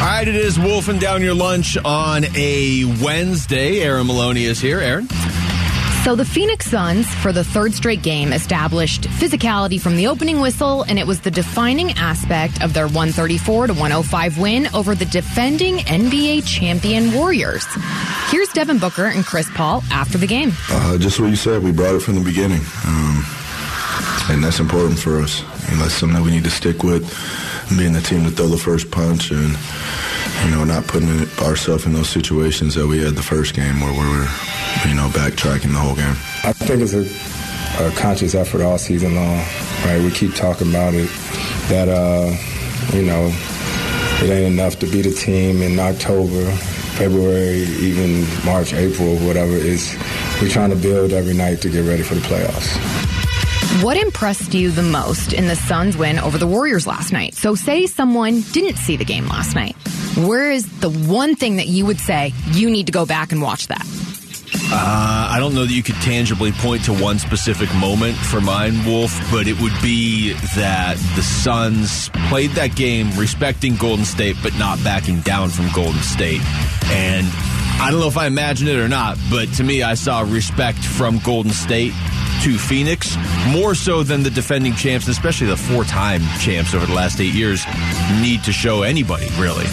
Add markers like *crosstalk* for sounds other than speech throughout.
All right, it is wolfing down your lunch on a Wednesday. Aaron Maloney is here. Aaron? So the Phoenix Suns, for the third straight game, established physicality from the opening whistle, and it was the defining aspect of their 134 to 105 win over the defending NBA champion Warriors. Here's Devin Booker and Chris Paul after the game. Uh, just what you said, we brought it from the beginning, um, and that's important for us. And that's something that we need to stick with, being the team to throw the first punch and you know not putting ourselves in those situations that we had the first game where we were you know backtracking the whole game. I think it's a, a conscious effort all season long. Right, we keep talking about it that uh, you know it ain't enough to beat a team in October, February, even March, April, whatever. Is we're trying to build every night to get ready for the playoffs. What impressed you the most in the Suns' win over the Warriors last night? So, say someone didn't see the game last night. Where is the one thing that you would say you need to go back and watch that? Uh, I don't know that you could tangibly point to one specific moment for mine, Wolf, but it would be that the Suns played that game respecting Golden State, but not backing down from Golden State. And I don't know if I imagined it or not, but to me, I saw respect from Golden State to Phoenix more so than the defending champs, especially the four time champs over the last eight years, need to show anybody, really.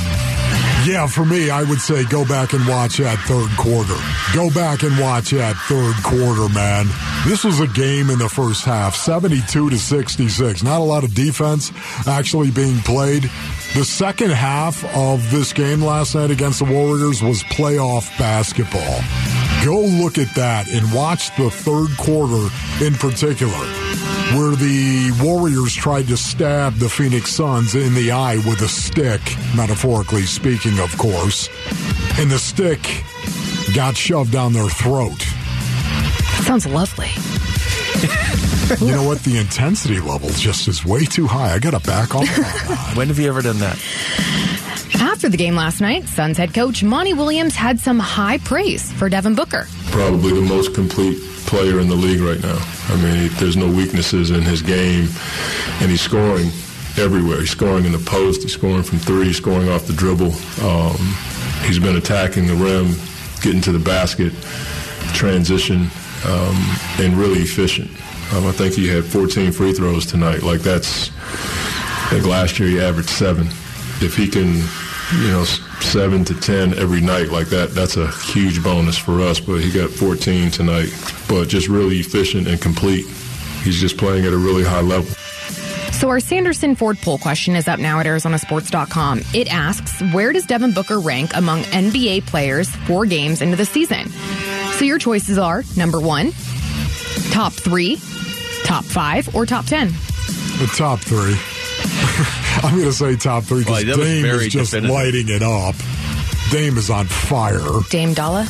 Yeah, for me, I would say go back and watch that third quarter. Go back and watch that third quarter, man. This was a game in the first half, 72 to 66. Not a lot of defense actually being played. The second half of this game last night against the Warriors was playoff basketball. Go look at that and watch the third quarter in particular where the Warriors tried to stab the Phoenix Suns in the eye with a stick, metaphorically speaking, of course, and the stick got shoved down their throat. Sounds lovely. you know what? The intensity level just is way too high. I got to back off on that. When have you ever done that? After the game last night, Suns head coach Monty Williams had some high praise for Devin Booker. Probably the most complete player in the league right now. I mean, there's no weaknesses in his game, and he's scoring everywhere. He's scoring in the post, he's scoring from three, he's scoring off the dribble. Um, he's been attacking the rim, getting to the basket, transition, um, and really efficient. Um, I think he had 14 free throws tonight. Like that's, I think last year he averaged seven. If he can, you know, seven to 10 every night like that, that's a huge bonus for us. But he got 14 tonight, but just really efficient and complete. He's just playing at a really high level. So our Sanderson Ford poll question is up now at ArizonaSports.com. It asks, where does Devin Booker rank among NBA players four games into the season? So your choices are number one, top three, top five, or top ten. The top three. *laughs* I'm going to say top three because Well, Dame is just definitive. lighting it up. Dame is on fire. Dame Dolla?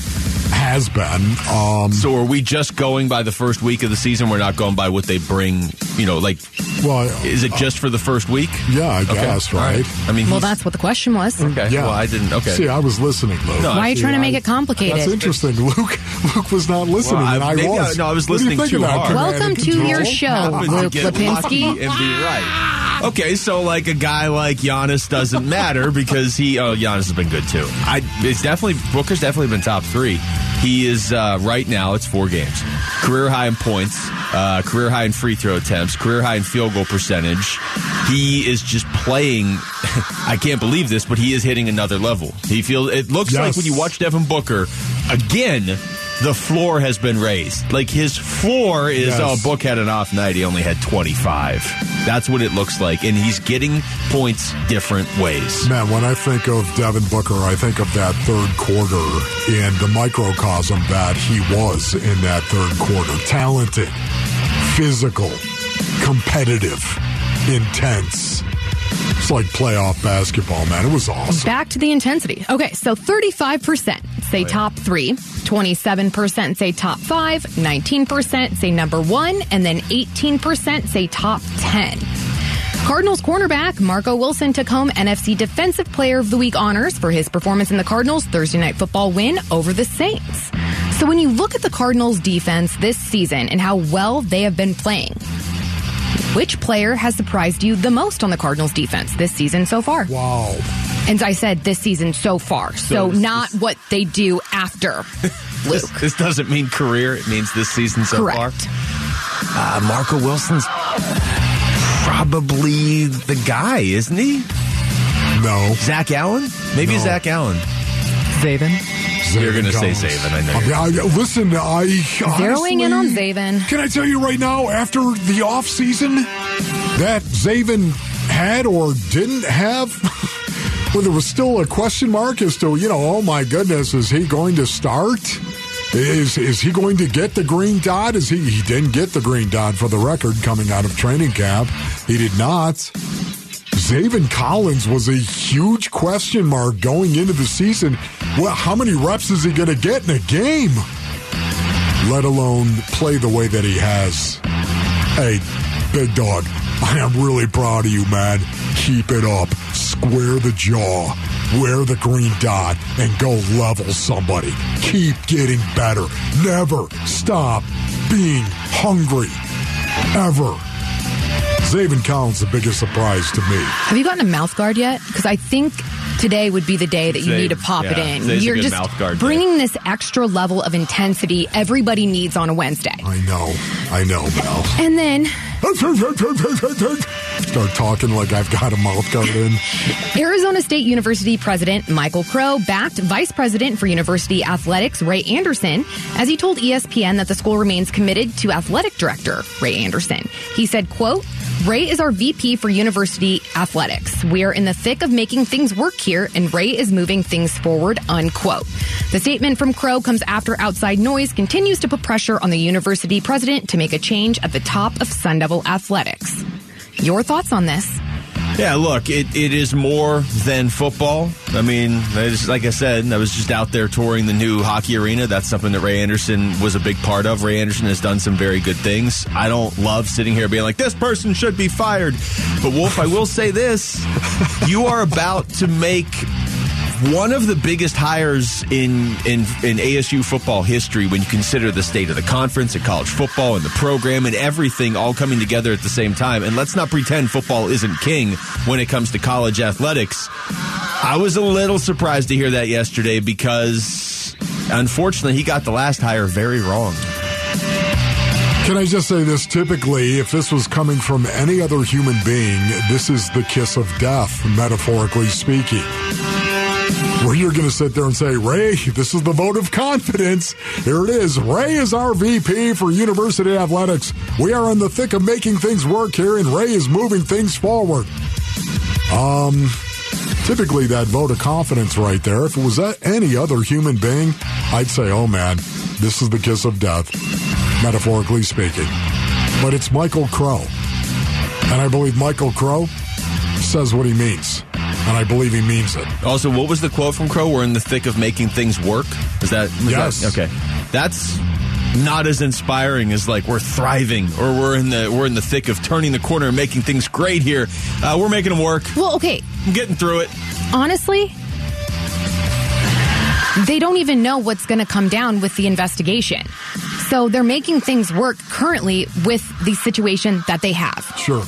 Has been. Um, So are we just going by the first week of the season? We're not going by what they bring, you know, like, well, is it just for the first week? yeah, I Okay. guess, Right. I mean, Well, that's what the question was. okay. Yeah. Well, I didn't. Okay. See, I was listening, Luke. No, Why are you See, trying to I- make it complicated? That's interesting. *laughs* Luke Luke was not listening, Well, I- and I maybe I- was. no, I was What do you listening think too of hard. Welcome to your show, Luke get lucky Lapinski. and be right. *laughs* Okay, so like a guy like Giannis doesn't matter because he. Oh, Giannis has been good too. I. It's definitely Booker's definitely been top three. He is uh, right now. It's four games. Career high in points. Uh, career high in free throw attempts. Career high in field goal percentage. He is just playing. *laughs* I can't believe this, but he is hitting another level. He feels. It looks like when you watch Devin Booker again. The floor has been raised. Like his floor is Yes. oh, Book had an off night. He only had 25. That's what it looks like. And he's getting points different ways. Man, when I think of Devin Booker, I think of that third quarter and the microcosm that he was in that third quarter. Talented, physical, competitive, intense. It's like playoff basketball, man. It was awesome. Back to the intensity. Okay, so 35% say oh, top three, 27% say top five, 19% say number one, and then 18% say top 10. Cardinals cornerback Marco Wilson took home NFC Defensive Player of the Week honors for his performance in the Cardinals Thursday night football win over the Saints. So when you look at the Cardinals defense this season and how well they have been playing, which player has surprised you the most on the Cardinals defense this season so far? Wow. And I said this season so far, so, So not what they do after *laughs* Luke. This, this doesn't mean career; it means this season so Correct. far. Uh, Marco Wilson's probably the guy, isn't he? No. Zach Allen? Maybe No. Zach Allen. Zaven. You're going to say Collins. Saban, I know. I mean, I- listen, I Zeroing in on Zaven. Can I tell you right now, after the offseason that Zaven had or didn't have, when there was still a question mark as to, you know, oh my goodness, is he going to start? Is is he going to get the green dot? Is he he didn't get the green dot for the record coming out of training camp. He did not. Zaven Collins was a huge question mark going into the season. Well, how many reps is he going to get in a game? Let alone play the way that he has. Hey, big dog, *laughs* I am really proud of you, man. Keep it up. Square the jaw. Wear the green dot and go level somebody. Keep getting better. Never stop being hungry. Ever. Zaven Collins the biggest surprise to me. Have you gotten a mouth guard yet? Because I think today would be the day that you Today- need to pop yeah, it in. today's You're good just mouth guard day. bringing this extra level of intensity everybody needs on a Wednesday. I know. I know, Mel. And then *laughs* Start talking like I've got a mouth guard in. Arizona State University President Michael Crow backed Vice President for University Athletics Ray Anderson as he told ESPN that the school remains committed to Athletic Director Ray Anderson. He said, quote, Ray is our VP for University Athletics. We are in the thick of making things work here, and Ray is moving things forward, unquote. The statement from Crow comes after outside noise continues to put pressure on the university president to make a change at the top of Sun Devil Athletics. Your thoughts on this? Yeah, look, it, it is more than football. I mean, just, like I said, I was just out there touring the new hockey arena. That's something that Ray Anderson was a big part of. Ray Anderson has done some very good things. I don't love sitting here being like, this person should be fired. But, Wolf, I will say this *laughs* you are about to make one of the biggest hires in, in in ASU football history when you consider the state of the conference and college football and the program and everything all coming together at the same time. And let's not pretend football isn't king when it comes to college athletics. I was a little surprised to hear that yesterday because unfortunately he got the last hire very wrong. Can I just say this? Typically, if this was coming from any other human being, this is the kiss of death, metaphorically speaking. Where you're going to sit there and say, Ray, this is the vote of confidence. Here it is. Ray is our VP for University Athletics. We are in the thick of making things work here, and Ray is moving things forward. Um, typically, that vote of confidence right there, if it was any other human being, I'd say, oh man, this is the kiss of death, metaphorically speaking. But it's Michael Crow. And I believe Michael Crow says what he means. And I believe he means it. Also, what was the quote from Crow? We're in the thick of making things work. Is that was Yes. that- okay? That's not as inspiring as like we're thriving or we're in the we're in the thick of turning the corner and making things great here. Uh, we're making them work. Well, okay, I'm getting through it. honestly, they don't even know what's going to come down with the investigation. So they're making things work currently with the situation that they have. Sure.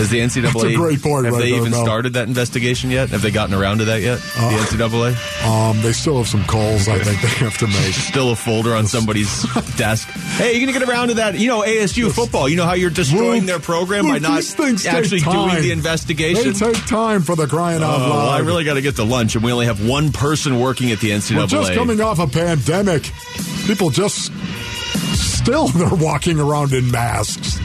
Has the NCAA That's a great point have right they there, even started that investigation yet? Have they gotten around to that yet? Uh, the NCAA Um, they still have some calls I think they have to make. *laughs* still a folder on somebody's *laughs* desk. Hey, you're gonna get around to that? You know, ASU football. You know how you're destroying their program by not actually doing the investigation. They take time for the crying out Oh, loud. well, I really got to get to lunch, and we only have one person working at the NCAA. We're just coming off a pandemic. People just still *laughs* they're walking around in masks.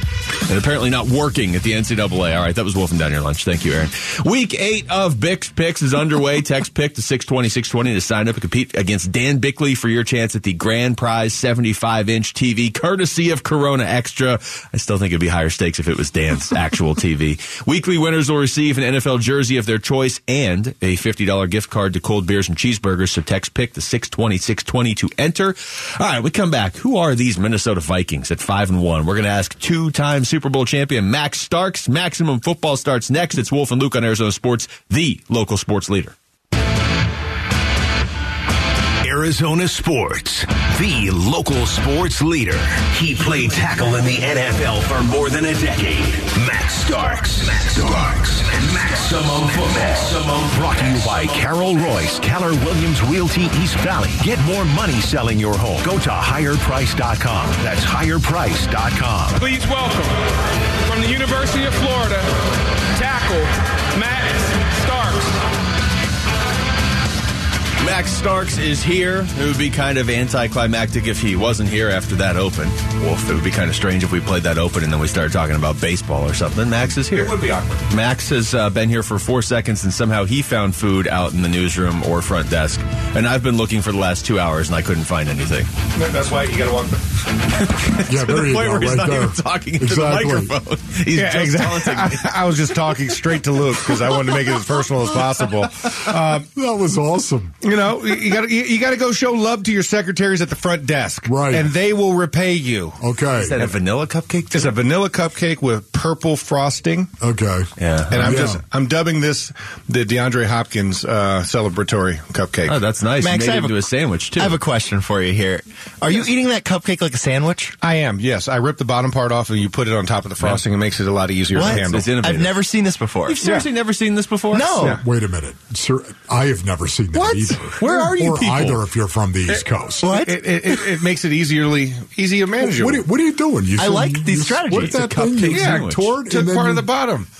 And apparently not working at the NCAA. All right, that was Wolfing Down Your Lunch. Thank you, Aaron. Week eight of Bix Picks is underway. *laughs* Text pick to 620 620 to sign up and compete against Dan Bickley for your chance at the grand prize 75 inch TV, courtesy of Corona Extra. I still think it'd be higher stakes if it was Dan's *laughs* actual TV. Weekly winners will receive an NFL jersey of their choice and a $50 gift card to cold beers and cheeseburgers. So text pick to 620 620 to enter. All right, we come back. Who are these Minnesota Vikings at 5 and 1? We're going to ask two time Super Bowl champion Max Starks. Maximum football starts next. It's Wolf and Luke on Arizona Sports, the local sports leader. Arizona Sports, the local sports leader. He played tackle in the NFL for more than a decade. Matt Starks. Matt Starks. Maximum football. Maximum brought to you by Carol Royce, Keller Williams Realty East Valley. Get more money selling your home. Go to higherprice.com. That's higherprice.com. Please welcome from the University of Florida, tackle Max Starks is here. It would be kind of anticlimactic if he wasn't here after that open. Wolf, it would be kind of strange if we played that open and then we started talking about baseball or something. Max is here. It would be awkward. Max has uh, been here for four seconds and somehow he found food out in the newsroom or front desk. And I've been looking for the last two hours and I couldn't find anything. That's why you got *laughs* *laughs* to walk. Yeah, to there the you point go, where he's right not there. even talking into Exactly. the microphone. *laughs* He's Yeah, just exactly. taunting me. I, I was just talking straight to Luke because I wanted to make it as personal as possible. Um, That was awesome. You know, you got you, you got to go show love to your secretaries at the front desk, Right. And they will repay you. Okay. Is that a vanilla cupcake? It's a vanilla cupcake with purple frosting, Okay. Yeah. and I'm Yeah. just I'm dubbing this the DeAndre Hopkins uh, celebratory cupcake. Oh, that's nice. Max, you I made have him a- a sandwich too. I have a question for you here. Are you eating that cupcake like a sandwich? I am. Yes, I rip the bottom part off and you put it on top of the frosting. It makes it a lot easier What? to handle. It's innovative. I've never seen this before. You've seriously never seen this before? No. Yeah. Wait a minute, sir. I have never seen that What? either. Where are you Or people? either if you're from the East Coast. What? It, it, it, it makes it easierly easier manageable. What are, what are you doing? You I like these you strategies. Split It's that a thing, you cupcake sandwich. toward, Took and then part you- of the bottom. *laughs*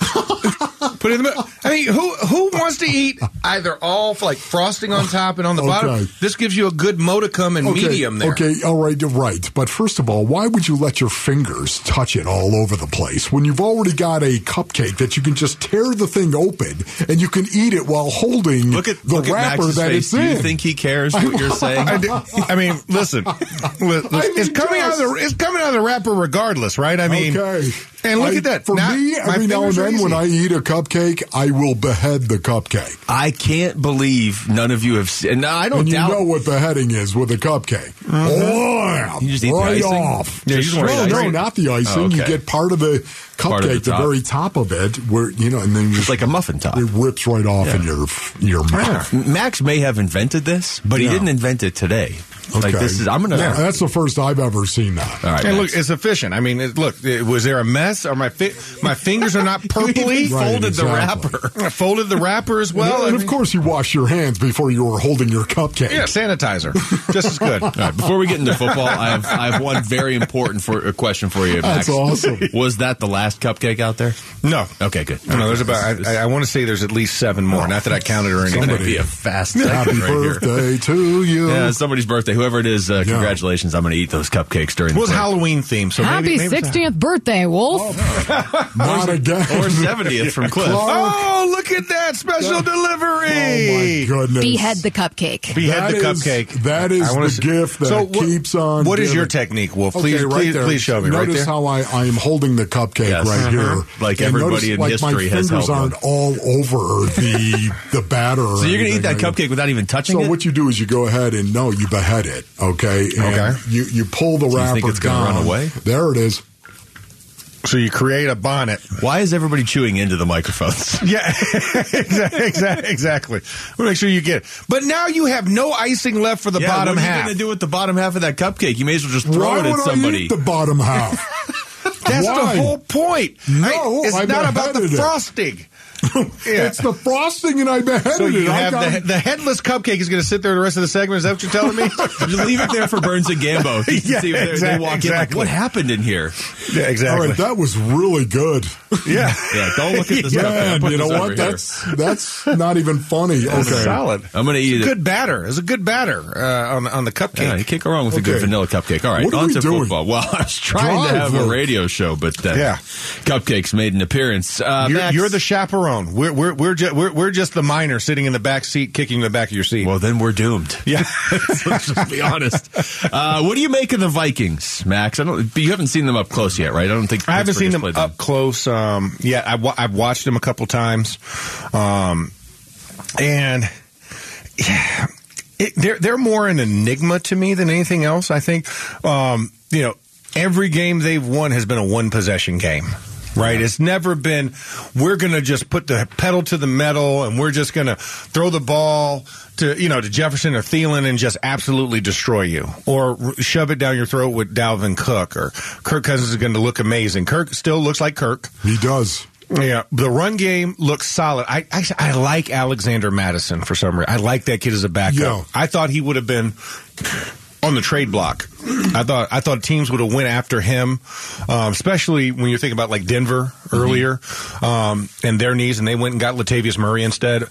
Put it in the middle. I mean, who who wants to eat either all like frosting on top and on the bottom? This gives you a good modicum and Okay, medium there. Okay, all right, you're right. But first of all, why would you let your fingers touch it all over the place when you've already got a cupcake that you can just tear the thing open and you can eat it while holding Look at the look at wrapper Max's that face. it's Do you think he cares what you're saying? *laughs* I, do- I mean, listen, listen, I mean, it's coming out of the it's coming out of the wrapper regardless, right? I mean, okay. And look I- at that. For Now- me, every now and then when. I eat a cupcake, I will behead the cupcake. I can't believe none of you have seen. No, I don't And you doubt. know what beheading is with a cupcake. Oh, You just eat the right icing? off. Yeah, you just no, no, not the oh, icing. Oh, You get part of the Part of cupcake, the the, very top of it, where you know, and then It's like a muffin top. It rips right off in your your mouth. Max may have invented this, but he didn't invent it today. Like Okay. this is. I'm gonna. Yeah, that's the first I've ever seen that. all right. And Max. look, it's efficient. I mean, it, look, it, was there a mess? Or my fi- my fingers are not *laughs* purpley? Right, folded the wrapper. *laughs* I folded the wrapper as well. and, I and mean- of course, you wash your hands before you were holding your cupcake. yeah, sanitizer, just as good. *laughs* All right, before we get into football, I have I have one very important for, a question for you, Max. That's awesome. Was that the last cupcake out there? No, Okay, good. no, there's about. I, I want to say there's at least seven more. Not that I counted or anything. That'd be a fast Happy segment right here. birthday to you. Yeah, somebody's birthday. Whoever it is, uh, congratulations. I'm going to eat those cupcakes during It the was break. Halloween theme, so Happy maybe, maybe 60th birthday, Wolf. *laughs* Not again. or 70th from Cliff. Clark. Oh, look at that special Oh delivery! my goodness. Behead the cupcake. Behead That the is- cupcake. that is I the see- gift that So what- keeps on What is your technique, Wolf? Okay, Please, right please, there. please show me. right Notice there. how I, I am holding the cupcake Yes. right Uh-huh. here. Like And everybody notice, in like history my has fingers held one. aren't all over the the batter. *laughs* So you're going to eat that cupcake without even touching it. So what you do is you go ahead and no, you behead it. Okay. And Okay. You you pull the you wrapper think it's gonna run away? There it is. So you create a bonnet. Why is everybody chewing into the microphones? *laughs* Yeah, exactly, exactly, exactly. We'll make sure you get it. But now you have no icing left for the Yeah, bottom what are you half. going to do with the bottom half of that cupcake? You may as well just throw Why it at would somebody. I eat the bottom half? *laughs* That's Why? the whole point. No, I- it's I not about the frosting. it. *laughs* frosting. It's the frosting, and I beheaded So you it. Have the, the headless cupcake is going to sit there the rest of the segment. Is that what you're telling me? *laughs* Just leave it there for Burns and Gambo. You *laughs* Yeah, see if they- exact- they walk in like, exactly. what happened in here? yeah, exactly. right, that was really good. yeah. Yeah, don't look at this. Man, you know what? here. That's that's not even funny. Okay. Solid. I'm going to eat it. Good batter. It was a good batter uh, on on the cupcake. Yeah, you can't go wrong with a good vanilla cupcake. All right, What are on we to doing? football. Well, I was trying to Drive, have a radio show, but uh, Yeah. cupcakes made an appearance. Uh, You're, you're the chaperone. We're we're we're, ju- we're we're just the minor sitting in the back seat, kicking the back of your seat. well, then we're doomed. *laughs* yeah. *laughs* Let's just be honest. Uh, what do you make of the Vikings, Max? I don't. You haven't seen them up close yet, right? I don't think I haven't Pittsburgh seen them up close um, yet. I wa- I've watched them a couple times, um, and yeah, it, they're they're more an enigma to me than anything else. I think um, you know every game they've won has been a one possession game. Right, it's never been. We're going to just put the pedal to the metal, and we're just going to throw the ball to you know to Jefferson or Thielen and just absolutely destroy you, or r- shove it down your throat with Dalvin Cook, or Kirk Cousins is going to look amazing. Kirk still looks like Kirk. He does. Yeah, the run game looks solid. I I, I like Alexander Mattison for some reason. I like that kid as a backup. Yeah. I thought he would have been on the trade block. I thought I thought teams would have went after him, um, especially when you're thinking about like Denver earlier um, and their needs, and they went and got Latavius Murray instead.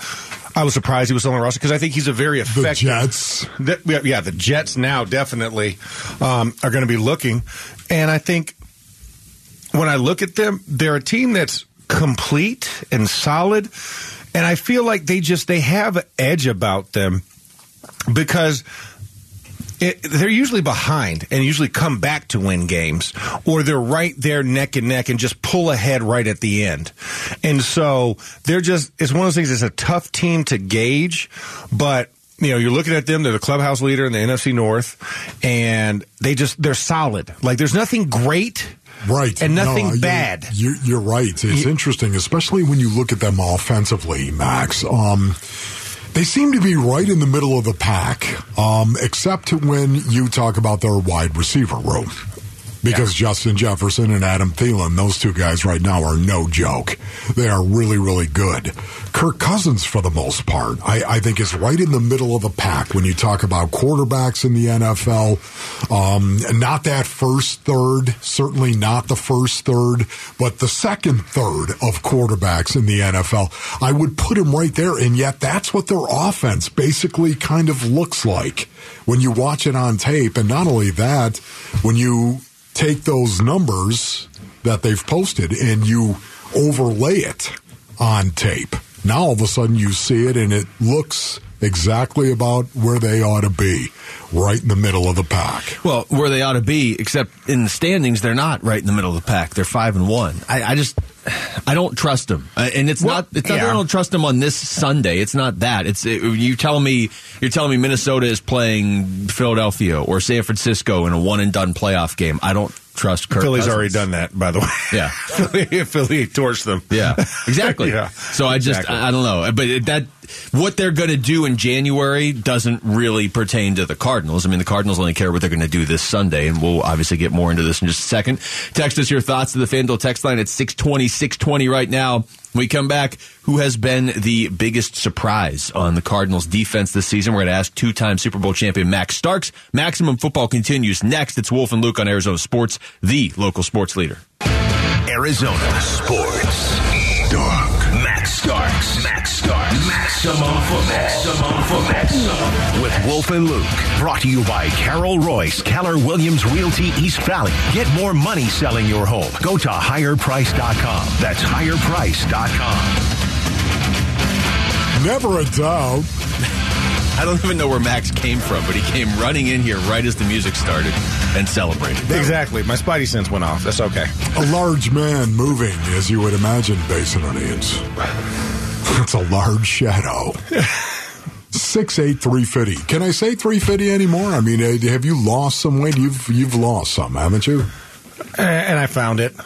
I was surprised he was still on the roster because I think he's a very The effective. Jets. The- yeah, yeah, the Jets now definitely um, are going to be looking, and I think when I look at them, they're a team that's complete and solid, and I feel like they just they have an edge about them because. It, they're usually behind and usually come back to win games, or they're right there neck and neck and just pull ahead right at the end. And so they're just, it's one of those things, it's a tough team to gauge, but you know, you're looking at them, they're the clubhouse leader in the NFC North, and they just, they're solid. Like there's nothing great. Right. And nothing No, you're- bad. You're, you're right. It's interesting, especially when you look at them offensively, Max. Um, they seem to be right in the middle of the pack, um, except when you talk about their wide receiver room. Because Justin Jefferson and Adam Thielen, those two guys right now are no joke. They are really, really good. Kirk Cousins, for the most part, I, I think is right in the middle of the pack when you talk about quarterbacks in the NFL. Um, not that first third, certainly not the first third, but the second third of quarterbacks in the NFL. I would put him right there, and yet that's what their offense basically kind of looks like when you watch it on tape. And not only that, when you take those numbers that they've posted and you overlay it on tape. Now all of a sudden you see it and it looks exactly about where they ought to be, right in the middle of the pack. Well, where they ought to be, except in the standings, they're not right in the middle of the pack. They're five and one. I, I just, I don't trust them, and it's Well, not. It's not that yeah. I don't trust them on this Sunday. It's not that. It's it, you telling me you're telling me Minnesota is playing Philadelphia or San Francisco in a one and done playoff game. I don't trust Kirk. Philly's Cousins. already done that, by the way. Yeah. *laughs* Philly, Philly torched them. Yeah, exactly. *laughs* Yeah, so I just, exactly. I, I don't know, but it- that what they're going to do in January doesn't really pertain to the Cardinals. I mean, the Cardinals only care what they're going to do this Sunday, and we'll obviously get more into this in just a second. Text us your thoughts to the FanDuel text line at 620, 620 right now. We come back, who has been the biggest surprise on the Cardinals defense this season? We're going to ask two-time Super Bowl champion Max Starks. Maximum football continues next. It's Wolf and Luke on Arizona Sports, the local sports leader. Arizona Sports. Max Starks. Max Starks. Maximum football. Maximum football. With Wolf and Luke. Brought to you by Carol Royce, Keller Williams Realty East Valley. Get more money selling your home. Go to higherprice.com. That's higherprice.com. Never a doubt. I don't even know where Max came from, but he came running in here right as the music started and celebrated. Exactly. My spidey sense went off. That's okay. A large man moving, as you would imagine, based Basin Onions. It's a large shadow. Six eight three fifty. Can I say three fifty anymore? I mean, uh, have you lost some weight? You've you've lost some, haven't you? And I found it. *laughs*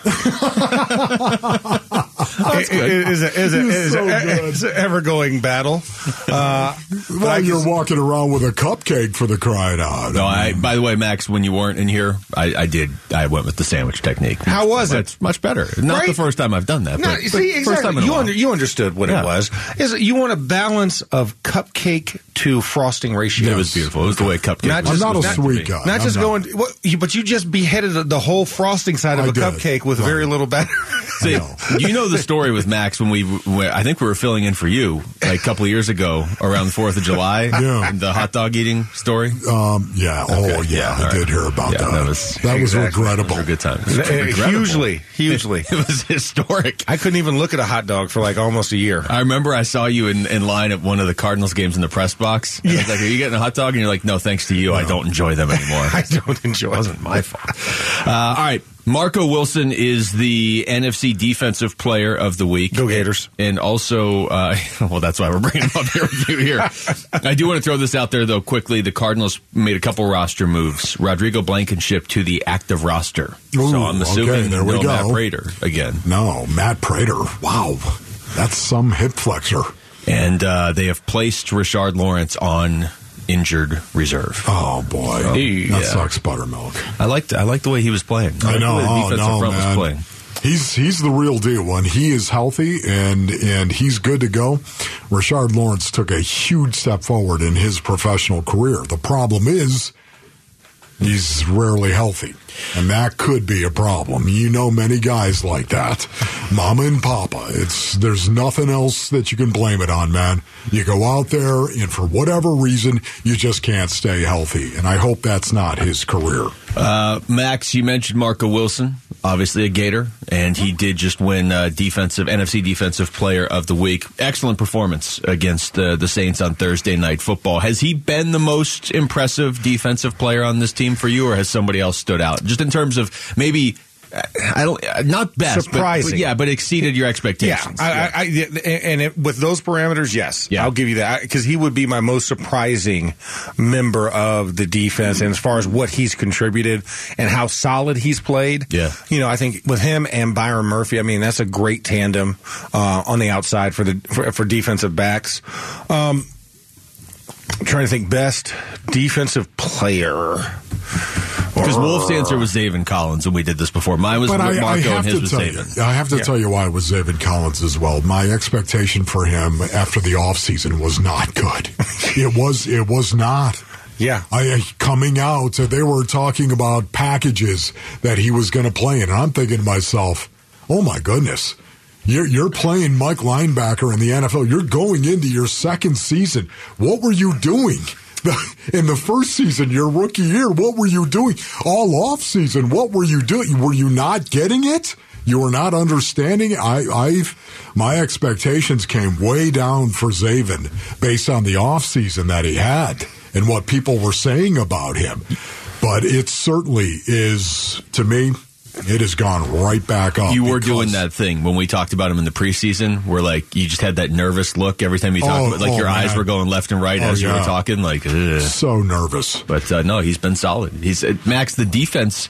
it- it is a, is a, is so a, it's an ever going battle. Uh, but Well, you're just- walking around with a cupcake for the crying out. No, I. By the way, Max, when you weren't in here, I, I did. I went with the sandwich technique. How was it? It's much better. Not the first time I've done that. No, but, you but see, first exactly. time in a you, while. under, you understood what Yeah. it was. Is that you want a balance of cupcake to frosting ratio. It was beautiful. It was the way cupcake. Not was just- I'm not a meant sweet be. guy. Not I'm just not. going, well, you, but you just beheaded the- whole whole frosting side of I a did. cupcake with Right. very little batter. *laughs* See, *laughs* you know the story with Max when we, when, I think we were filling in for you like a couple of years ago around the Fourth of July. *laughs* Yeah. the hot dog eating story. Um, yeah. Oh, yeah. Yeah, I all did hear about Yeah, that. that was- that was Exactly. regrettable. It was a good time. It Uh, regrettable. hugely, hugely. It was historic. I couldn't even look at a hot dog for like almost a year. I remember I saw you in, in line at one of the Cardinals games in the press box. And I was like, "Are you getting a hot dog?" And you're like, "No, thanks to you, I don't enjoy them anymore." I don't enjoy. It wasn't my fault. Uh, all right. Marco Wilson is the NFC Defensive Player of the Week. Go Gators. And also, uh, *laughs* well, that's why we're bringing him up here with you here. I do want to throw this out there, though, quickly. The Cardinals made a couple roster moves. Rodrigo Blankenship to the active roster. Ooh, so I'm assuming okay, there we no go. Matt Prater again. No, Matt Prater. Wow. That's some hip flexor. And uh, they have placed Rashard Lawrence on injured reserve. Oh, boy. That Yeah. sucks, buttermilk. I liked I liked the way he was playing. I liked know. the way the Oh, no, front was man. playing. He's he's the real deal. When he is healthy and and he's good to go, Rashard Lawrence took a huge step forward in his professional career. The problem is he's rarely healthy, and that could be a problem. You know, many guys like that, mama and papa. It's there's nothing else that you can blame it on, man. You go out there, and for whatever reason, you just can't stay healthy. And I hope that's not his career. Uh, Max, you mentioned Marco Wilson, obviously a Gator, and he did just win uh, defensive NFC Defensive Player of the Week. Excellent performance against uh, the Saints on Thursday Night Football. Has he been the most impressive defensive player on this team for you, or has somebody else stood out? Just in terms of maybe. I don't, not best, but- Surprising. but, yeah, but exceeded your Yeah, expectations. I, I, I, and it, with those parameters, yes, Yeah. I'll give you that because he would be my most surprising member of the defense, and as far as what he's contributed and how solid he's played, Yeah. you know, I think with him and Byron Murphy, I mean, that's a great tandem uh, on the outside for the for, for defensive backs. Um, I'm trying to think best defensive player. Because Wolf's answer was Zaven Collins, and we did this before. Mine was But I, I Marco, and his was you, I have to Yeah. tell you why it was Zaven Collins as well. My expectation for him after the offseason was not good. *laughs* it was it was not. Yeah. I I- coming out, they were talking about packages that he was going to play in, and I'm thinking to myself, "Oh my goodness." You're, you're playing Mike linebacker in the NFL. You're going into your second season. What were you doing? *laughs* In the first season, your rookie year, what were you doing? All off season, what were you doing? Were you not getting it? You were not understanding. I, I've my expectations came way down for Zaven based on the off season that he had and what people were saying about him. But it certainly is to me. It has gone right back up. You were doing that thing when we talked about him in the preseason, where like you just had that nervous look every time you talked Oh, about, like oh, your eyes were going left and right Oh, as you were talking, like. Ugh. So nervous. But uh, no, he's been solid. He's uh, Max. The defense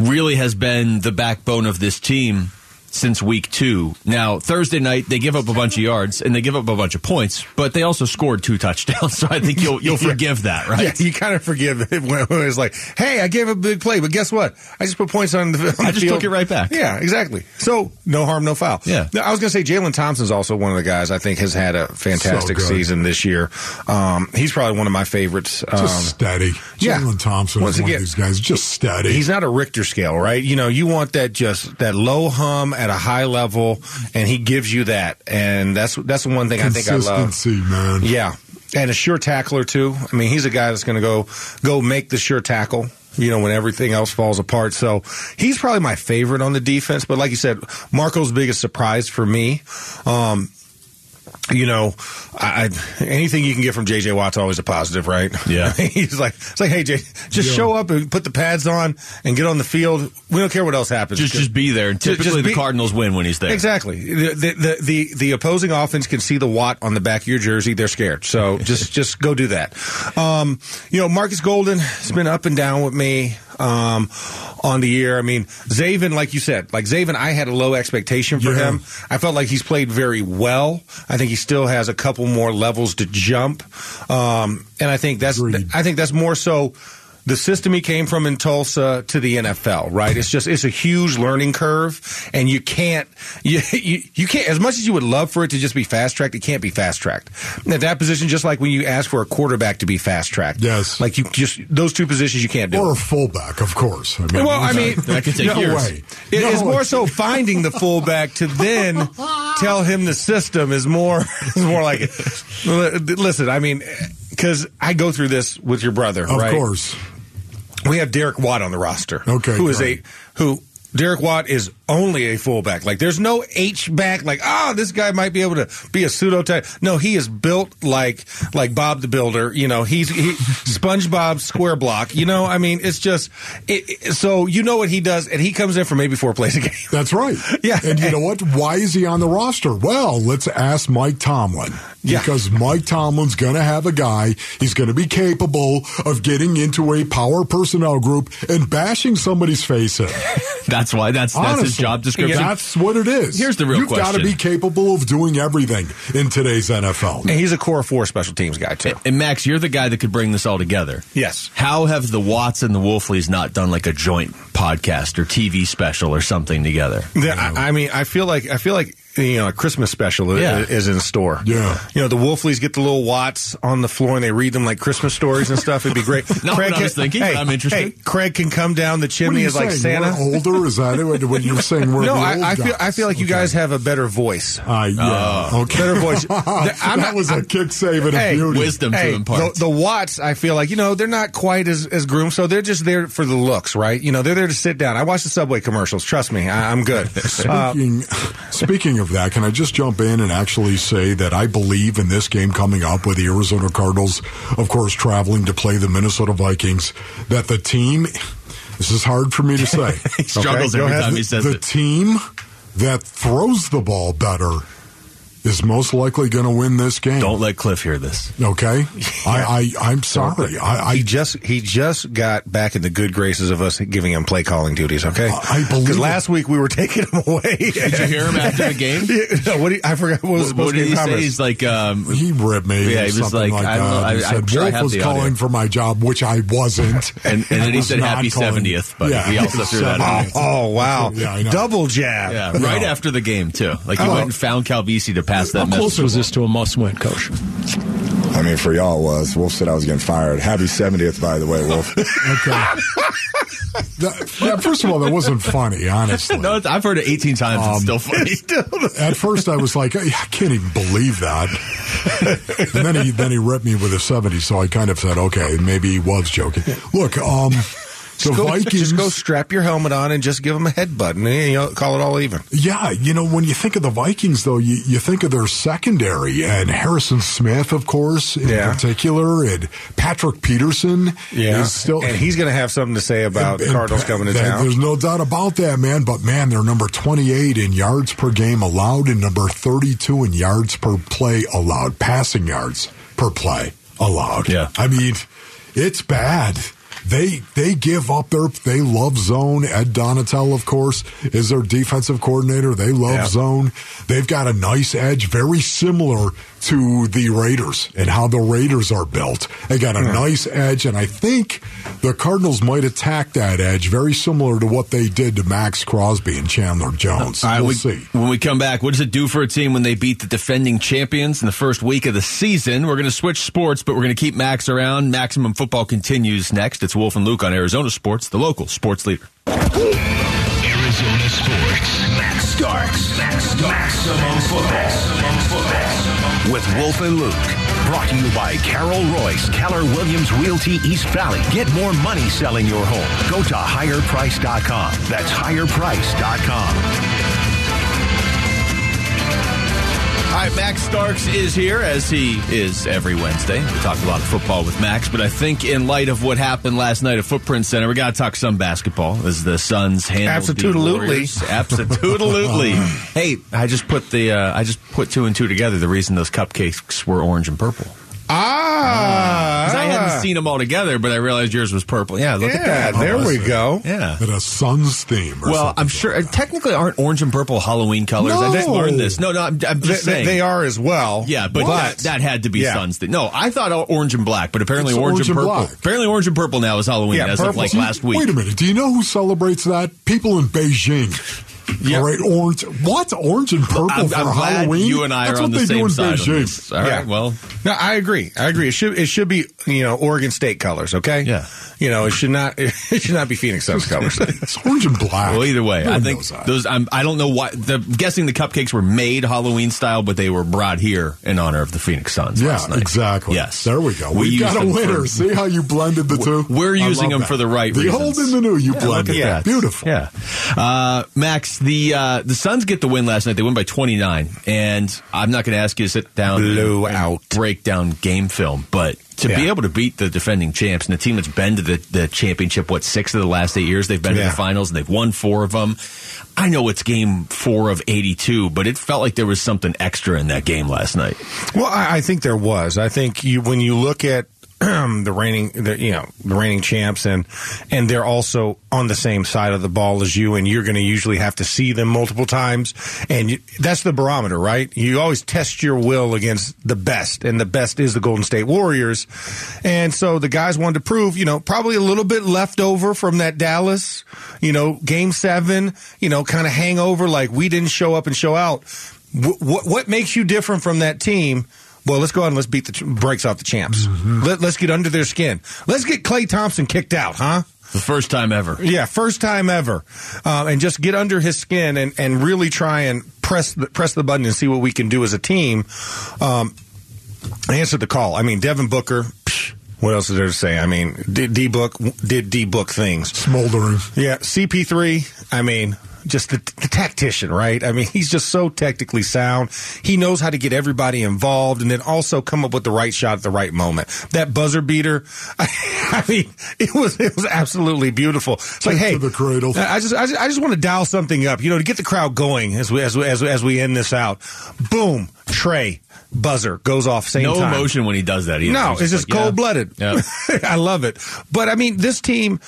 really has been the backbone of this team since week two. Now Thursday night they give up a bunch of yards and they give up a bunch of points, but they also scored two *laughs* touchdowns. So I think you'll you'll *laughs* Yeah. forgive that, right? Yeah, you kind of forgive it when when it's like, hey, I gave a big play, but guess what? I just put points on the, on I the just field. took it right back. Yeah, exactly. So no harm, no foul. Yeah. Now, I was going to say Jalen Thompson's also one of the guys I think has had a fantastic So season this year. Um, he's probably one of my favorites. Um, Just steady. yeah. Jalen Thompson Once is one again- of these guys. Just steady. He's not a Richter scale, right? You know, you want that just that low hum at a high level, and he gives you that, and that's that's the one thing I think I love. Consistency, man. Yeah, and a sure tackler too. I mean, he's a guy that's going to go go make the sure tackle. You know, when everything else falls apart. So he's probably my favorite on the defense. But like you said, Marco's biggest surprise for me. Um, you know, I, I, anything you can get from JJ Watt's always a positive, right? Yeah. *laughs* he's like, it's like, hey, Jay, just show up and put the pads on and get on the field. We don't care what else happens. Just just be there. And typically the Cardinals win when he's there. Exactly. The, the the the the opposing offense can see the Watt on the back of your jersey. They're scared. So *laughs* just just go do that. Um, you know, Markus Golden has been up and down with me. um, on the year. I mean, Zaven, like you said, like Zaven, I had a low expectation for Yeah. him. I felt like he's played very well. I think he still has a couple more levels to jump, um, and I think that's I think that's more so. The system he came from in Tulsa to the NFL, right? It's just it's a huge learning curve, and you can't *laughs* you you, you can't as much as you would love for it to just be fast tracked. It can't be fast tracked at that position. Just like when you ask for a quarterback to be fast tracked, Yes. like you just those two positions you can't do. Or a fullback, of course. I mean, Well, I mean, *laughs* That could take no years. way. It- No it's way. more so finding the fullback to then *laughs* tell him the system is more is more like it. Listen, I mean, because I go through this with your brother, Of right? course. We have Derek Watt on the roster. Okay, who is great. a who? Derek Watt is only a fullback. Like there's no H back. Like oh, this guy might be able to be a pseudo type. No, he is built like like Bob the Builder. You know, he's he, *laughs* SpongeBob square block. You know, I mean, it's just it- so you know what he does, and he comes in for maybe four plays a game. *laughs* That's right. *laughs* Yeah. And you know what? Why is he on the roster? Well, let's ask Mike Tomlin. Yeah. Because Mike Tomlin's going to have a guy, he's going to be capable of getting into a power personnel group and bashing somebody's face in. That's why that's that's his job description. That's what it is. Here's the real You've got to be capable of doing everything in today's NFL. And he's a core four special teams guy too. And Max, you're the guy that could bring this all together. Yes. How have the Watts and the Wolfleys not done like a joint podcast or TV special or something together? Yeah, I, I mean, I feel like I feel like you know a Christmas special Yeah. is in store. Yeah. you know the Wolfleys get the little Watts on the floor and they read them like Christmas stories and stuff. It'd be great. *laughs* Not what I was thinking, hey, I'm interested. Hey, Craig can come down the chimney as like saying? Santa. We're older? Is that it? What you're saying? We're *laughs* no, the I, old I feel guys. I feel like you guys have a better voice. Uh, yeah. okay. Better voice. *laughs* that not- was a kick save and a Hey, beauty. wisdom to impart. the, the Watts, I feel like you know they're not quite as as groomed, so they're just there for the looks, right? You know, they're there to sit down. I watch the Subway commercials. Trust me, I, I'm good. Uh, Speaking, speaking of that, can I just jump in and actually say that I believe in this game coming up with the Arizona Cardinals, of course, traveling to play the Minnesota Vikings, that the team, this is hard for me to say. *laughs* He struggles Okay, every time he says the it. The team that throws the ball better is most likely going to win this game. Don't let Cliff hear this. Okay, *laughs* I, I I'm sorry. I, I he just he just got back in the good graces of us giving him play calling duties. Okay, I believe because last week we were taking him away. Did you hear him after the game? *laughs* no, what do you, I forgot what was What, supposed what to did be he say? He's like, um, he ripped me. Yeah, he was like, like, I don't know, that. I- he I'm said sure Wolf have was the audio. calling for my job, which I wasn't. *laughs* and, and then he was said not happy 70th, but Yeah, he also threw that seven- in. oh wow, Yeah, double jab. Yeah, right after the game too. Like he Oh. went and found Calvisi to pass that How message. close was this to a must-win, Coach? I mean, for y'all it was. Wolf said I was getting fired. Happy 70th, by the way, Wolf. *laughs* Okay. That- yeah, first of all, that wasn't funny, honestly. no, it's, I've heard it 18 times. Um, it's still funny. At first, I was like, I can't even believe that. and then he then he ripped me with a seventy, so I kind of said, okay, maybe he was joking. Look, um, the Just go, Vikings. just go strap your helmet on and just give them a headbutt, and you know, call it all even. Yeah, you know, when you think of the Vikings, though, you, you think of their secondary and Harrison Smith, of course, in Yeah. particular, and Patrick Peterson Yeah. is still. and he's going to have something to say about and- Cardinals coming to that- town. There's no doubt about that, man. But man, they're number 28 in yards per game allowed, and number 32 in yards per play allowed, passing yards per play allowed. Yeah. I mean, it's bad. They they give up their they love zone. Ed Donatell, of course, is their defensive coordinator. They love Yeah. zone. They've got a nice edge, very similar to the Raiders and how the Raiders are built. They got a hmm. nice edge, and I think the Cardinals might attack that edge, very similar to what they did to Maxx Crosby and Chandler Jones. All right, we'll we- see. When we come back, what does it do for a team when they beat the defending champions in the first week of the season? We're going to switch sports, but we're going to keep Max around. Maximum football continues next. It's Wolf and Luke on Arizona Sports, the local sports leader. Arizona Sports. Max Starks. Max Starks. Maximum football. With Wolf and Luke. Brought to you by Carol Royce, Keller Williams Realty East Valley. Get more money selling your home. Go to higherprice.com. That's higherprice.com. All right, Max Starks is here, as he is every Wednesday. We talk a lot of football with Max, but I think in light of what happened last night at Footprint Center, we got to talk some basketball as the Suns handled the Absolutely. Absolutely. *laughs* hey, I just put the uh, I just put two and two together. The reason those cupcakes were orange and purple. Ah, 'Cause I hadn't hadn't seen them all together, but I realized yours was purple. Yeah, look at that. there we go. Yeah. And a Suns theme. Or Well. I'm sure. uh, Technically, aren't orange and purple Halloween colors? I just No. learned this. No, no, I'm, I'm They, just saying. they are as well. Yeah, but, that, that had to be Yeah. Suns. Thing. No, I thought orange and black, but apparently orange, orange and and purple. black. Apparently, orange and purple now is Halloween Yeah, as of purple. like last week. Wait a minute. Do you know who celebrates that? People in Beijing. Yeah. All right, orange. What? Orange and purple I'm, for I'm glad Halloween? you and I That's are on what the they do same in side Beijing. this. All right, Yeah. well, No, I agree. I agree. It should it should be you know Oregon State colors. Okay. Yeah. You know it should not *laughs* it should not be Phoenix Suns *laughs* colors. It's orange and black. well, either way, No I think knows those. I'm, I don't know why. The, guessing the cupcakes were made Halloween style, but they were brought here in honor of the Phoenix Suns. Yeah, last night. exactly. Yes, There we go. We We've got a them for- winner. See how you blended the two? We're using them that. for the right the reasons. old and the new, you blended. Look at that. Beautiful. Yeah. Uh, Max, the uh, the Suns get the win last night. They win by 29. And I'm not going to ask you to sit down and out. break down game film, but to be able to beat the defending champs and the team that's been to the, the championship, what, six of the last eight years they've been to the finals and they've won four of them. I know it's game four of 82, but it felt like there was something extra in that game last night. Well, I, I think there was. I think you when you look at *clears throat* the reigning, the, you know, the reigning champs, and and they're also on the same side of the ball as you, and you're going to usually have to see them multiple times, and you, that's the barometer, right? You always test your will against the best, and the best is the Golden State Warriors, and so the guys wanted to prove, you know, probably a little bit left over from that Dallas, you know, Game Seven, you know, kind of hangover, like we didn't show up and show out. Wh- what what makes you different from that team? Well, let's go ahead and let's beat the ch- brakes off the champs. Let, let's get under their skin. Let's get Klay Thompson kicked out, huh? The first time ever. Yeah, first time ever, um, and just get under his skin and, and really try and press the, press the button and see what we can do as a team. Um, I answered the call. I mean, Devin Booker. psh, What else is there to say? I mean, did D Book did D Book things? Smoldering. Yeah, CP3. I mean, just the, the tactician, right? I mean, *laughs* he's just so technically sound. He knows how to get everybody involved, and then also come up with the right shot at the right moment. That buzzer beater. I, *laughs* I mean, it was it was absolutely beautiful. It's like, hey, the cradle. I just I just, I just want to dial something up, you know, to get the crowd going as we as we, as, we- as we end this out. Boom, Trey buzzer goes off same no time. emotion when he does that either. No, He's it's just like, yeah. cold blooded. Yeah. *laughs* I love it. But I mean, this team,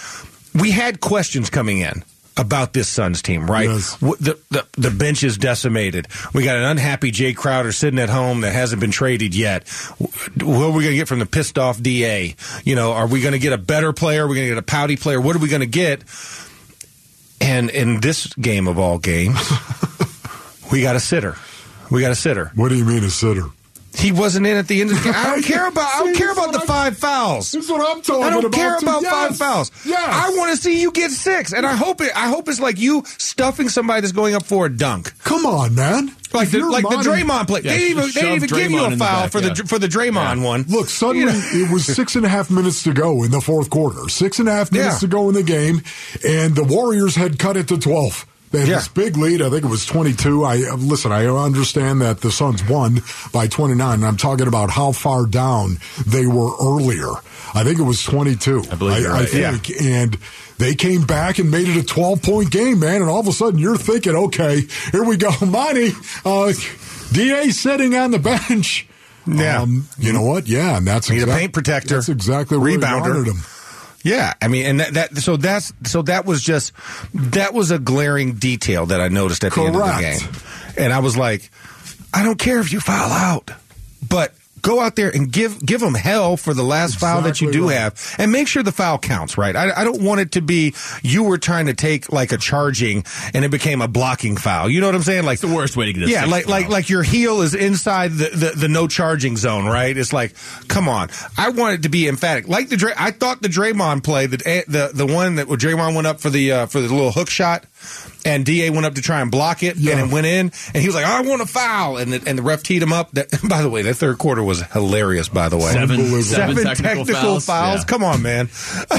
we had questions coming in about this Suns team, right? Yes. The, the the bench is decimated. We got an unhappy Jae Crowder sitting at home that hasn't been traded yet. What are we going to get from the pissed off DA? You know, are we going to get a better player? Are we going to get a pouty player? What are we going to get? And in this game of all games, *laughs* we got a sitter. We got a sitter. What do you mean a sitter? He wasn't in at the end of the *laughs* game. I don't care about. I don't care about the I- five fouls. This is what I'm talking about. I don't about. care too. about Yes. five fouls. Yes. I want to see you get six, and I hope it. I hope it's like you stuffing somebody that's going up for a dunk, Come on, man. like If the you're the Draymond play. Yeah, they didn't even, they didn't even shove give you a in the foul back, for the yeah. for the Draymond one. Look, suddenly it was six and a half minutes to go in the fourth quarter. Six and a half minutes Yeah. to go in the game, and the Warriors had cut it to 12. They had Yeah. this big lead. I think it was 22. I uh, listen. I understand that the Suns won by 29. And I'm talking about how far down they were earlier. I think it was 22. I believe you're right, think, and they came back and made it a 12 point game, man. And all of a sudden, you're thinking, okay, here we go, *laughs* Monty. Uh, Da sitting on the bench. Yeah. Um, you know what? Yeah, and that's Need a paint protector. That's exactly where Rebounder. he wanted him. Yeah, I mean, and that, that so that's so that was just that was a glaring detail that I noticed at the end of the game, and I was like, I don't care if you foul out, but go out there and give give them hell for the last foul that you do right. have, and make sure the foul counts. Right? I, I don't want it to be you were trying to take like a charging and it became a blocking foul. You know what I'm saying? Like It's the worst way to get a yeah, like like foul. like your heel is inside the, the, the no charging zone, right? It's like, come on. I want it to be emphatic. Like the Dray- I thought the Draymond play, the the the one that where Draymond went up for the uh, for the little hook shot, and Da went up to try and block it, Yeah. and it went in, and he was like, I want a foul, and the, and the ref teed him up. That, *laughs* by the way, that third quarter was hilarious. By the way, Seven, Unbelievable. seven, technical, fouls. Yeah. Come on, man. *laughs*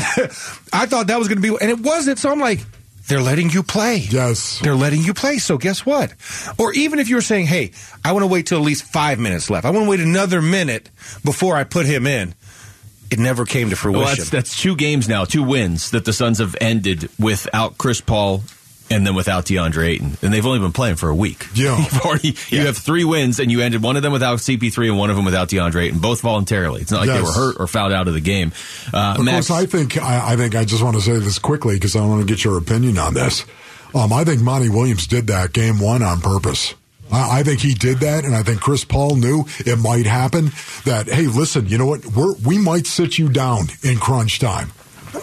I thought that was going to be, and it wasn't. So I'm like, they're letting you play. Yes. They're letting you play. So guess what? Or even if you're saying, hey, I want to wait till at least five minutes left. I want to wait another minute before I put him in. It never came to fruition. Well, that's, that's two games now, two wins that the Suns have ended without Chris Paul and then without DeAndre Ayton, and they've only been playing for a week. Yeah, *laughs* You've already you have three wins, and you ended one of them without CP3 and one of them without DeAndre Ayton, both voluntarily. It's not like they were hurt or fouled out of the game. Uh, Of Max, course, I think I, I think I just want to say this quickly because I want to get your opinion on this. Um, I think Monty Williams did that game one on purpose. I, I think he did that, and I think Chris Paul knew it might happen. That hey, listen, you know what? We're, we might sit you down in crunch time,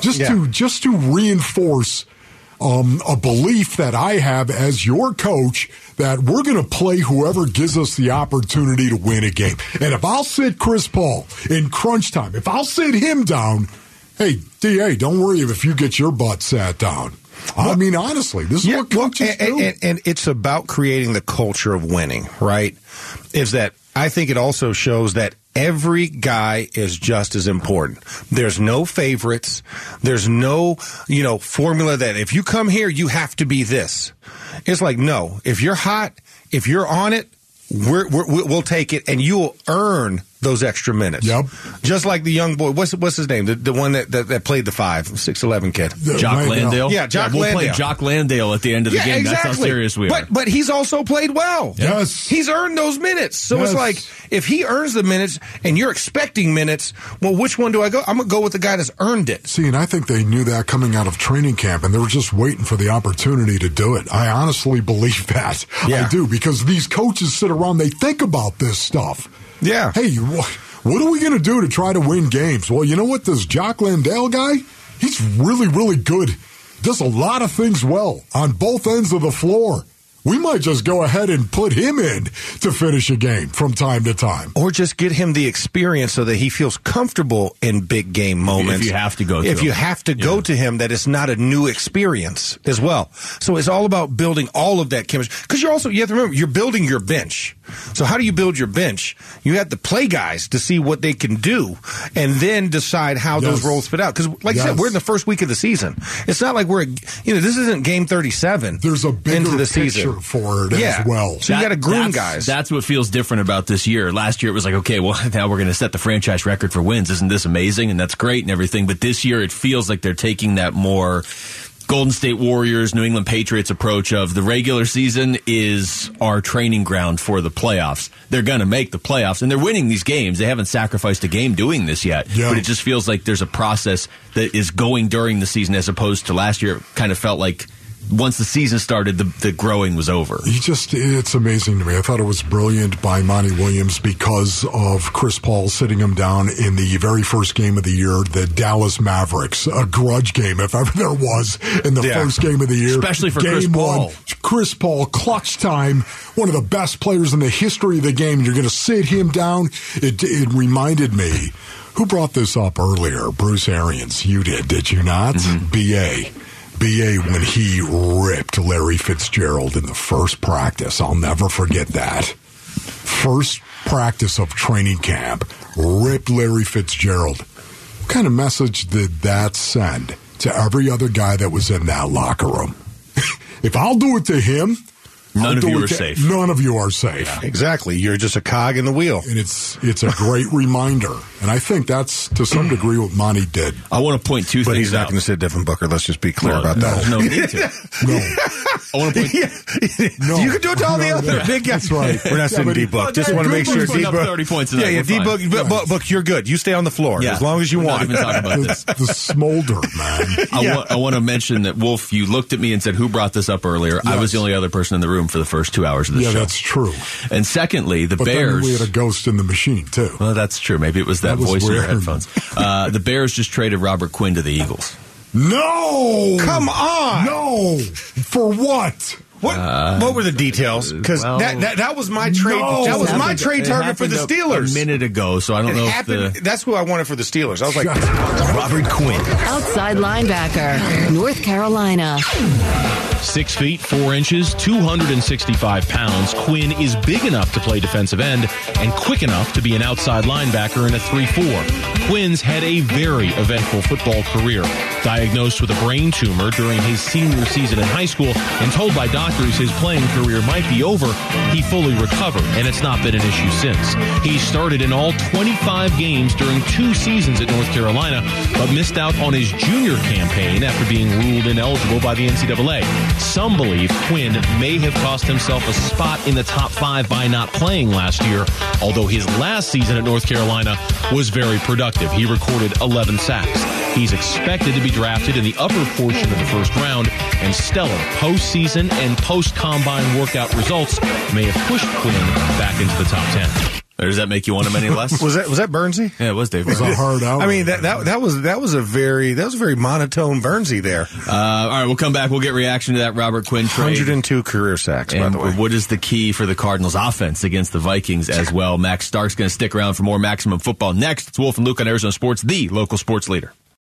just to just to reinforce um, a belief that I have as your coach that we're going to play whoever gives us the opportunity to win a game. And if I'll sit Chris Paul in crunch time, if I'll sit him down, hey, DA, don't worry if you get your butt sat down. I mean, honestly, this is Yeah, what well, and, do. and, and it's about creating the culture of winning, right? Is that I think it also shows that every guy is just as important. There's no favorites. There's no, you know, formula that if you come here, you have to be this. It's like, no, if you're hot, if you're on it, we're, we'll take it and you'll earn those extra minutes. Yep. Just like the young boy, what's what's his name? The, the one that, that, that played the five, six eleven kid. Jock Landale. Yeah, Jock we'll Landale. play Jock Landale at the end of the Yeah, game. That's exactly. how serious we are. But but he's also played well. Yes, he's earned those minutes. So it's like if he earns the minutes and you're expecting minutes, well, which one do I go? I'm gonna go with the guy that's earned it. See, and I think they knew that coming out of training camp, and they were just waiting for the opportunity to do it. I honestly believe *laughs* that. I do, because these coaches sit around, they think about this stuff. Yeah. Hey, wh- what are we going to do to try to win games? Well, you know what? This Jock Landale guy, he's really, really good. Does a lot of things well on both ends of the floor. We might just go ahead and put him in to finish a game from time to time. Or just get him the experience so that he feels comfortable in big game moments. If you have to go to if him. you have to go to him, that it's not a new experience as well. So it's all about building all of that chemistry. Because you're also you have to remember you're building your bench. So how do you build your bench? You have to play guys to see what they can do, and then decide how those roles fit out. Because like I said, we're in the first week of the season. It's not like we're you know this isn't game 37. There's a bigger into the picture season for it yeah. as well. So you got to groom that's, guys. That's what feels different about this year. Last year it was like, okay, well *laughs* now we're going to set the franchise record for wins. Isn't this amazing? And that's great and everything. But this year it feels like they're taking that more Golden State Warriors, New England Patriots approach of the regular season is our training ground for the playoffs. They're going to make the playoffs and they're winning these games. They haven't sacrificed a game doing this yet. Yeah. But it just feels like there's a process that is going during the season as opposed to last year. It kind of felt like once the season started, the, the growing was over. He just, it's amazing to me. I thought it was brilliant by Monty Williams because of Chris Paul sitting him down in the very first game of the year, the Dallas Mavericks, a grudge game, if ever there was, in the Yeah. first game of the year. Especially for game Chris Paul. One, Chris Paul, clutch time, one of the best players in the history of the game. You're going to sit him down. It, it reminded me. Who brought this up earlier? Bruce Arians. You did, did you not? Mm-hmm. BA. BA when he ripped Larry Fitzgerald in the first practice. I'll never forget that. First practice of training camp, ripped Larry Fitzgerald. What kind of message did that send to every other guy that was in that locker room? *laughs* if I'll do it to him, None of you are to- safe. None of you are safe. Exactly. You're just a cog in the wheel. And it's it's a great reminder. And I think that's to some degree what Monty did. I want to point two But things But he's not going to sit Devin Booker. Let's just be clear Well, about no, that. no need to. *laughs* No. I want to point. No. you can do it to all the No, other yeah, big guys. that's right. We're not Yeah, D Book. Just want to make sure D-Book's D putting up Book 30 points tonight. Yeah, yeah, We're D Book. fine. Book, Book, you're good. You stay on the floor Yeah. as long as you We're not want. even talking about The, this. the smolder, man. I, want, I want to mention that Wolf. You looked at me and said, "Who brought this up earlier?" I was the only other person in the room for the first two hours of the Yeah, show. that's true. And secondly, the But then Bears. we had a ghost in the machine too. well, that's true. Maybe it was that, That was voice in your headphones. Uh, the Bears just traded Robert Quinn to the Eagles. No, Come on. no. For what? What, uh, what were the details? Because well- that, that that was my trade. No. that was my trade target for the happened a- Steelers. a minute ago. So I don't it know happened. if the That's who I wanted for the Steelers. I was like, *laughs* Robert Quinn. Outside linebacker, North Carolina. Six feet, four inches, 265 pounds. Quinn is big enough to play defensive end and quick enough to be an outside linebacker in a 3 4. Quinn's had a very eventful football career. Diagnosed with a brain tumor during his senior season in high school and told by doctors his playing career might be over, he fully recovered, and it's not been an issue since. He started in all 25 games during two seasons at North Carolina, but missed out on his junior campaign after being ruled ineligible by the NCAA. Some believe Quinn may have cost himself a spot in the top five by not playing last year, although his last season at North Carolina was very productive. If he recorded 11 sacks. He's expected to be drafted in the upper portion of the first round, and stellar postseason and post combine workout results may have pushed Quinn back into the top 10. Or does that make you want him any *laughs* less? was that was that Bernsey? Yeah, it was Dave. It was a hard out. I mean that, that that was that was a very that was a very monotone Bernsey there. Uh, all right, we'll come back. We'll get reaction to that Robert Quinn trade. 102 career sacks, by the way. what is the key for the Cardinals offense against the Vikings as well? Max Starks going to stick around for more maximum football next. It's Wolf and Luke on Arizona Sports, the local sports leader.